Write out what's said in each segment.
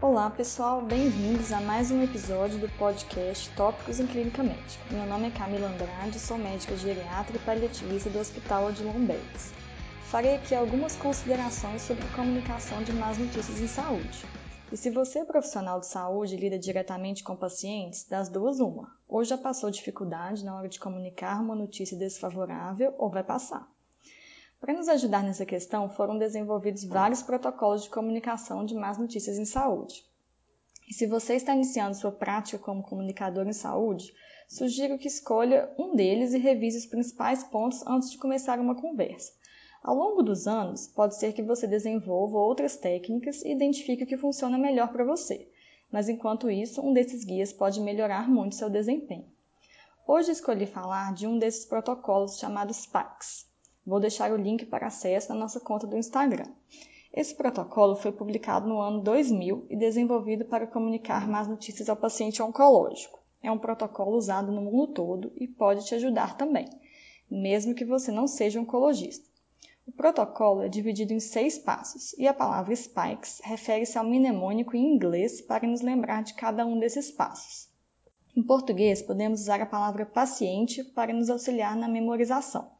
Olá pessoal, bem-vindos a mais um episódio do podcast Tópicos em Clínica Médica. Meu nome é Camila Andrade, sou médica geriatra e paliativista do Hospital de Lombards. Farei aqui algumas considerações sobre a comunicação de más notícias em saúde. E se você é profissional de saúde e lida diretamente com pacientes, das duas uma. Ou já passou dificuldade na hora de comunicar uma notícia desfavorável ou vai passar. Para nos ajudar nessa questão, foram desenvolvidos vários protocolos de comunicação de más notícias em saúde. E se você está iniciando sua prática como comunicador em saúde, sugiro que escolha um deles e revise os principais pontos antes de começar uma conversa. Ao longo dos anos, pode ser que você desenvolva outras técnicas e identifique o que funciona melhor para você, mas enquanto isso, um desses guias pode melhorar muito seu desempenho. Hoje escolhi falar de um desses protocolos chamados PACs. Vou deixar o link para acesso na nossa conta do Instagram. Esse protocolo foi publicado no ano 2000 e desenvolvido para comunicar más notícias ao paciente oncológico. É um protocolo usado no mundo todo e pode te ajudar também, mesmo que você não seja oncologista. O protocolo é dividido em seis passos e a palavra spikes refere-se ao mnemônico em inglês para nos lembrar de cada um desses passos. Em português, podemos usar a palavra paciente para nos auxiliar na memorização.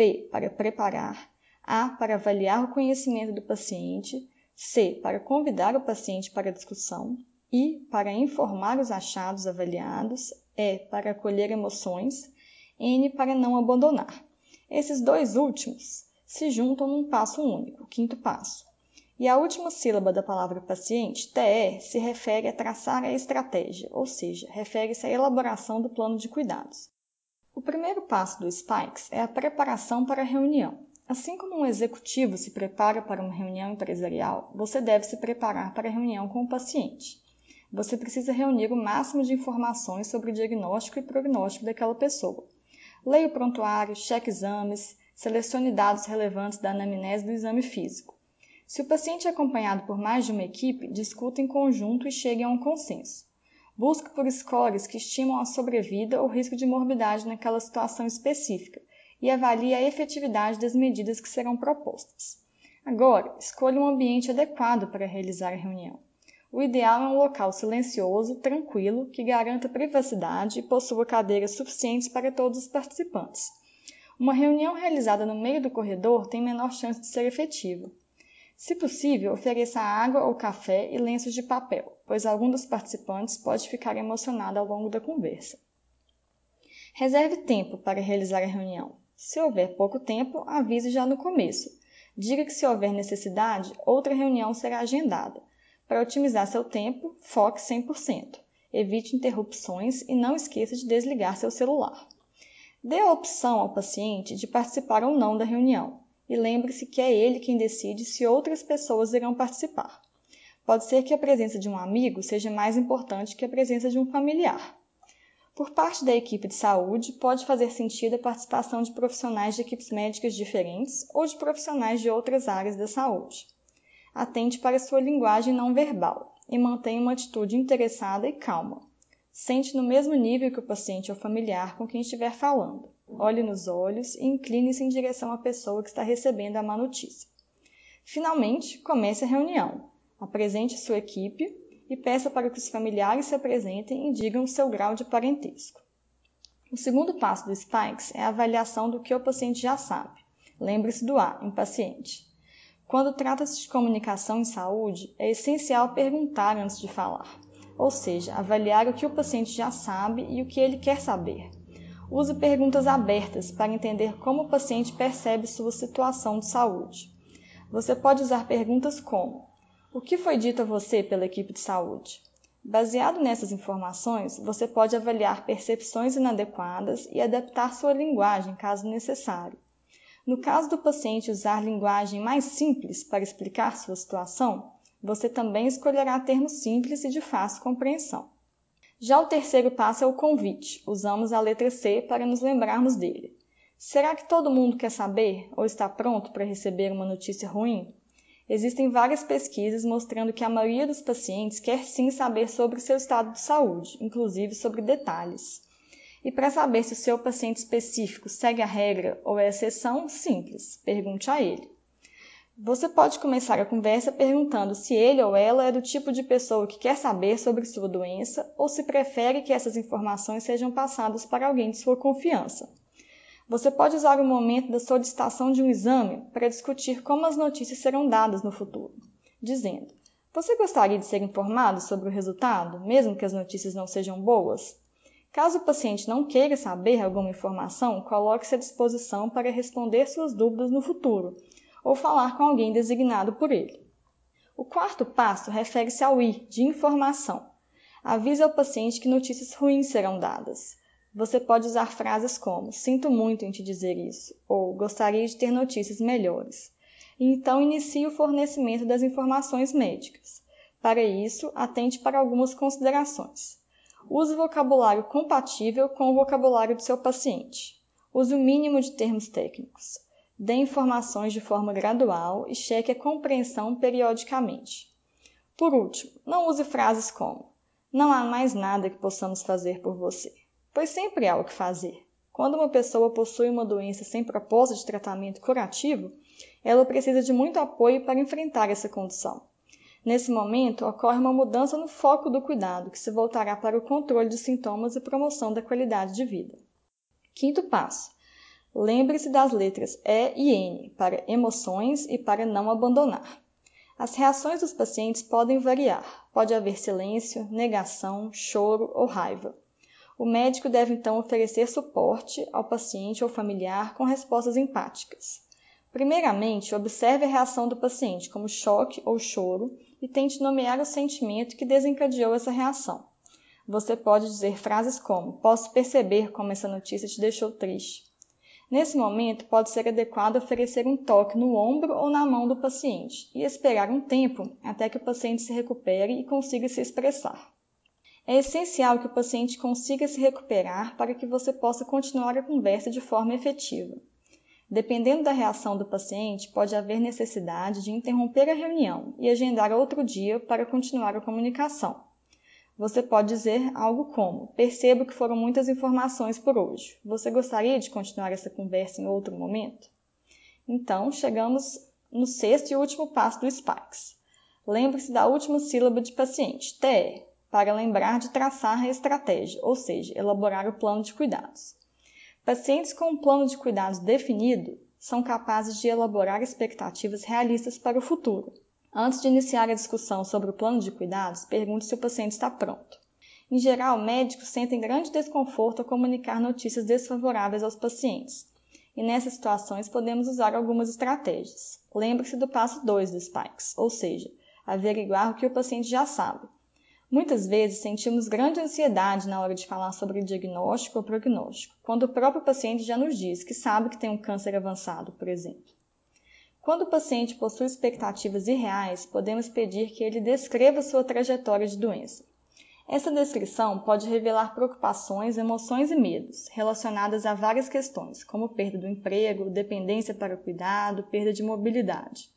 P para preparar, A para avaliar o conhecimento do paciente, C para convidar o paciente para a discussão, I para informar os achados avaliados, E para acolher emoções, N para não abandonar. Esses dois últimos se juntam num passo único, quinto passo. E a última sílaba da palavra paciente, TE, se refere a traçar a estratégia, ou seja, refere-se à elaboração do plano de cuidados. O primeiro passo do Spikes é a preparação para a reunião. Assim como um executivo se prepara para uma reunião empresarial, você deve se preparar para a reunião com o paciente. Você precisa reunir o máximo de informações sobre o diagnóstico e prognóstico daquela pessoa. Leia o prontuário, cheque exames, selecione dados relevantes da anamnese do exame físico. Se o paciente é acompanhado por mais de uma equipe, discuta em conjunto e chegue a um consenso. Busque por scores que estimam a sobrevida ou risco de morbidade naquela situação específica e avalie a efetividade das medidas que serão propostas. Agora, escolha um ambiente adequado para realizar a reunião. O ideal é um local silencioso, tranquilo, que garanta privacidade e possua cadeiras suficientes para todos os participantes. Uma reunião realizada no meio do corredor tem menor chance de ser efetiva. Se possível, ofereça água ou café e lenços de papel, pois algum dos participantes pode ficar emocionado ao longo da conversa. Reserve tempo para realizar a reunião. Se houver pouco tempo, avise já no começo. Diga que se houver necessidade, outra reunião será agendada. Para otimizar seu tempo, foque 100%. Evite interrupções e não esqueça de desligar seu celular. Dê a opção ao paciente de participar ou não da reunião e lembre-se que é ele quem decide se outras pessoas irão participar. Pode ser que a presença de um amigo seja mais importante que a presença de um familiar. Por parte da equipe de saúde, pode fazer sentido a participação de profissionais de equipes médicas diferentes ou de profissionais de outras áreas da saúde. Atente para sua linguagem não verbal e mantenha uma atitude interessada e calma. Sente no mesmo nível que o paciente ou familiar com quem estiver falando olhe nos olhos e incline-se em direção à pessoa que está recebendo a má notícia. Finalmente, comece a reunião. Apresente sua equipe e peça para que os familiares se apresentem e digam o seu grau de parentesco. O segundo passo do Spikes é a avaliação do que o paciente já sabe. Lembre-se do A, impaciente. Quando trata-se de comunicação em saúde, é essencial perguntar antes de falar, ou seja, avaliar o que o paciente já sabe e o que ele quer saber. Use perguntas abertas para entender como o paciente percebe sua situação de saúde. Você pode usar perguntas como: O que foi dito a você pela equipe de saúde? Baseado nessas informações, você pode avaliar percepções inadequadas e adaptar sua linguagem caso necessário. No caso do paciente usar linguagem mais simples para explicar sua situação, você também escolherá termos simples e de fácil compreensão. Já o terceiro passo é o convite. Usamos a letra C para nos lembrarmos dele. Será que todo mundo quer saber ou está pronto para receber uma notícia ruim? Existem várias pesquisas mostrando que a maioria dos pacientes quer sim saber sobre seu estado de saúde, inclusive sobre detalhes. E para saber se o seu paciente específico segue a regra ou é exceção, simples, pergunte a ele. Você pode começar a conversa perguntando se ele ou ela é do tipo de pessoa que quer saber sobre sua doença ou se prefere que essas informações sejam passadas para alguém de sua confiança. Você pode usar o momento da solicitação de um exame para discutir como as notícias serão dadas no futuro, dizendo: Você gostaria de ser informado sobre o resultado, mesmo que as notícias não sejam boas? Caso o paciente não queira saber alguma informação, coloque-se à disposição para responder suas dúvidas no futuro ou falar com alguém designado por ele. O quarto passo refere-se ao I, de informação. Avise ao paciente que notícias ruins serão dadas. Você pode usar frases como: Sinto muito em te dizer isso, ou Gostaria de ter notícias melhores. Então inicie o fornecimento das informações médicas. Para isso, atente para algumas considerações. Use vocabulário compatível com o vocabulário do seu paciente. Use o mínimo de termos técnicos dê informações de forma gradual e cheque a compreensão periodicamente. Por último, não use frases como: Não há mais nada que possamos fazer por você, pois sempre há o que fazer. Quando uma pessoa possui uma doença sem proposta de tratamento curativo, ela precisa de muito apoio para enfrentar essa condição. Nesse momento, ocorre uma mudança no foco do cuidado, que se voltará para o controle de sintomas e promoção da qualidade de vida. Quinto passo: Lembre-se das letras E e N para emoções e para não abandonar. As reações dos pacientes podem variar. Pode haver silêncio, negação, choro ou raiva. O médico deve então oferecer suporte ao paciente ou familiar com respostas empáticas. Primeiramente, observe a reação do paciente, como choque ou choro, e tente nomear o sentimento que desencadeou essa reação. Você pode dizer frases como: Posso perceber como essa notícia te deixou triste. Nesse momento, pode ser adequado oferecer um toque no ombro ou na mão do paciente e esperar um tempo até que o paciente se recupere e consiga se expressar. É essencial que o paciente consiga se recuperar para que você possa continuar a conversa de forma efetiva. Dependendo da reação do paciente, pode haver necessidade de interromper a reunião e agendar outro dia para continuar a comunicação. Você pode dizer algo como: Percebo que foram muitas informações por hoje. Você gostaria de continuar essa conversa em outro momento? Então, chegamos no sexto e último passo do SPAX. Lembre-se da última sílaba de paciente, TE, para lembrar de traçar a estratégia, ou seja, elaborar o plano de cuidados. Pacientes com um plano de cuidados definido são capazes de elaborar expectativas realistas para o futuro, Antes de iniciar a discussão sobre o plano de cuidados, pergunte se o paciente está pronto. Em geral, médicos sentem grande desconforto ao comunicar notícias desfavoráveis aos pacientes. E nessas situações podemos usar algumas estratégias. Lembre-se do passo 2 do SPIKES, ou seja, averiguar o que o paciente já sabe. Muitas vezes sentimos grande ansiedade na hora de falar sobre diagnóstico ou prognóstico, quando o próprio paciente já nos diz que sabe que tem um câncer avançado, por exemplo. Quando o paciente possui expectativas irreais, podemos pedir que ele descreva sua trajetória de doença. Essa descrição pode revelar preocupações, emoções e medos relacionadas a várias questões, como perda do emprego, dependência para o cuidado, perda de mobilidade.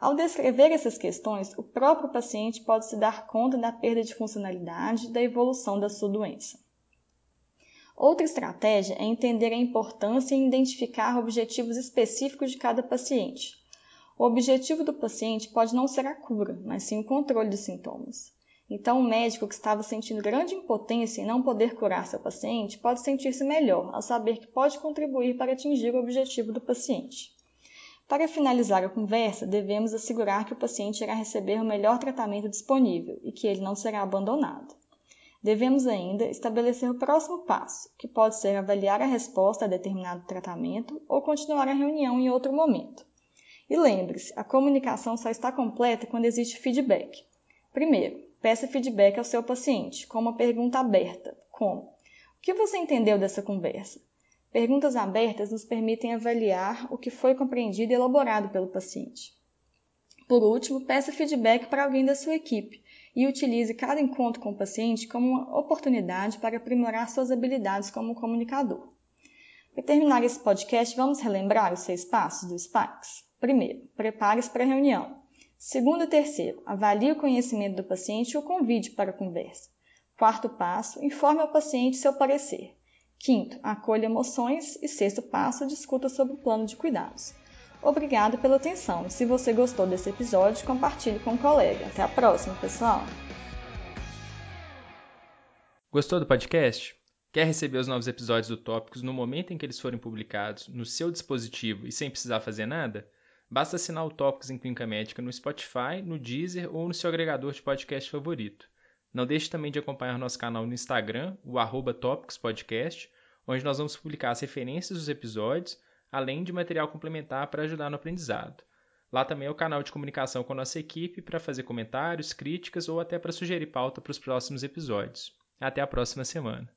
Ao descrever essas questões, o próprio paciente pode se dar conta da perda de funcionalidade e da evolução da sua doença. Outra estratégia é entender a importância em identificar objetivos específicos de cada paciente. O objetivo do paciente pode não ser a cura, mas sim o controle dos sintomas. Então, o médico que estava sentindo grande impotência em não poder curar seu paciente pode sentir-se melhor ao saber que pode contribuir para atingir o objetivo do paciente. Para finalizar a conversa, devemos assegurar que o paciente irá receber o melhor tratamento disponível e que ele não será abandonado. Devemos ainda estabelecer o próximo passo, que pode ser avaliar a resposta a determinado tratamento ou continuar a reunião em outro momento. E lembre-se, a comunicação só está completa quando existe feedback. Primeiro, peça feedback ao seu paciente, com uma pergunta aberta, como: O que você entendeu dessa conversa? Perguntas abertas nos permitem avaliar o que foi compreendido e elaborado pelo paciente. Por último, peça feedback para alguém da sua equipe, e utilize cada encontro com o paciente como uma oportunidade para aprimorar suas habilidades como comunicador. Para terminar esse podcast, vamos relembrar os seis passos do SPAX. Primeiro, prepare-se para a reunião. Segundo e terceiro, avalie o conhecimento do paciente e o convide para a conversa. Quarto passo, informe ao paciente seu parecer. Quinto, acolha emoções. E sexto passo, discuta sobre o plano de cuidados. Obrigado pela atenção se você gostou desse episódio, compartilhe com um colega. Até a próxima, pessoal! Gostou do podcast? Quer receber os novos episódios do Tópicos no momento em que eles forem publicados, no seu dispositivo e sem precisar fazer nada? Basta assinar o Tópicos em Clínica Médica no Spotify, no Deezer ou no seu agregador de podcast favorito. Não deixe também de acompanhar nosso canal no Instagram, o arroba Podcast, onde nós vamos publicar as referências dos episódios, além de material complementar para ajudar no aprendizado. Lá também é o canal de comunicação com a nossa equipe para fazer comentários, críticas ou até para sugerir pauta para os próximos episódios. Até a próxima semana.